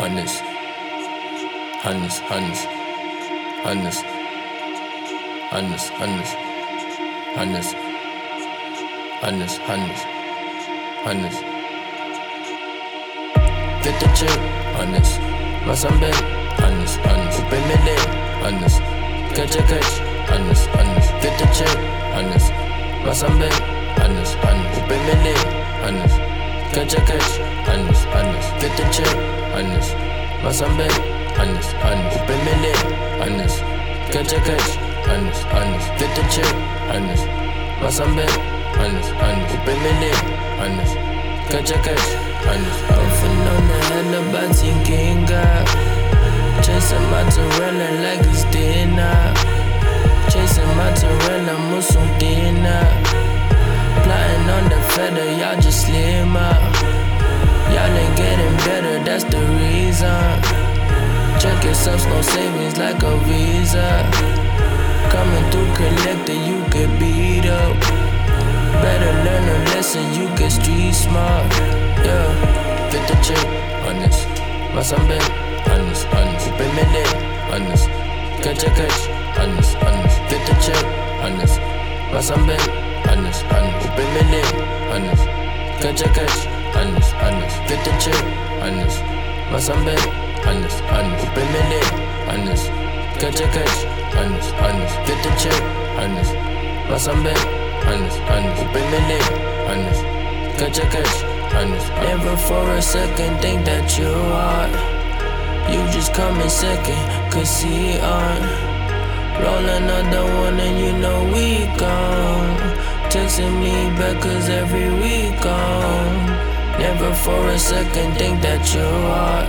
Hannes, Hannes, Hannes, Hannes, Hannes, Hannes, Hannes, Hannes, Hannes, Hannes. Get the check, Hannes, Masambe, Hannes, Hannes, Upemele, Hannes, catch a catch, Hannes, Hannes, get the check, Hannes, Masambe, Hannes, Hannes, Upemele, Hannes, Kaçak kaç Annes annes Getir çek Annes Masam ben Annes annes Upemele Annes Kaçak kaç Annes annes Getir çek Annes Masam ben Annes annes Upemele Annes Kaçak kaç Annes Often on the hand about thinking God Chasing mozzarella like it's dinner. Y'all just up, Y'all ain't getting better, that's the reason. Check yourself, no savings like a visa. Coming through collector, you get beat up. Better learn a lesson, you get street smart. Yeah. Get the chip, honest. My check, Hannes, Masambe, Hannes, Hannes, Upemele, Hannes, catch a catch, Hannes, Hannes, get the chip, honest. My son check, honest, honest. Open my lip, honest. Catch a catch, honest, honest. Get the chill, honest. Masambe, honest, honest. Open my lip, honest. Catch a catch, honest, honest. Get the chill, honest. Masambe, honest, honest. Open my lip, honest. Catch a catch, honest. Never for a second think that you are. You just come in second, cause see on. Roll another one and you know we gone. Texting me back cause every week on. Never for a second think that you are.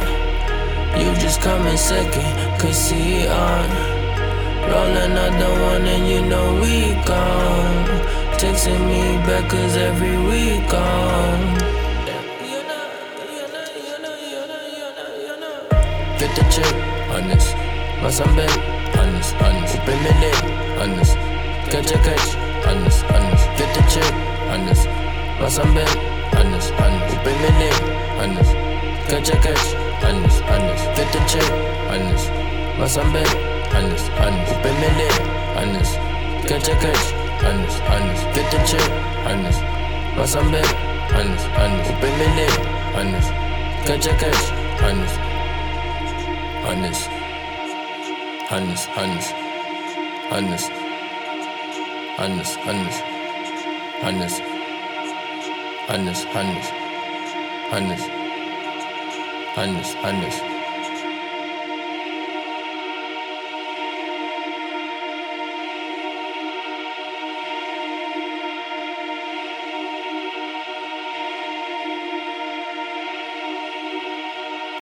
You just come in second, cause see on. Roll another one and you know we gone. Texting me back cause every week on. get the check, Hannes, Masambe, Hannes, Hannes, Upemele, Hannes, catch a catch, chick, honest. Once I'm back, honest, honest. Open the neck, honest. Catch a catch, honest, honest. Get the check, honest. Once I'm back, honest, honest. Open the neck, honest. Catch a catch, honest, honest. Get the check, honest. Once I'm back, honest, honest. Open the neck, honest. Catch a catch, honest, honest, honest, honest, honest, honest, honest. Hannes, Hannes, Hannes, Hannes, Hannes, Hannes, Hannes.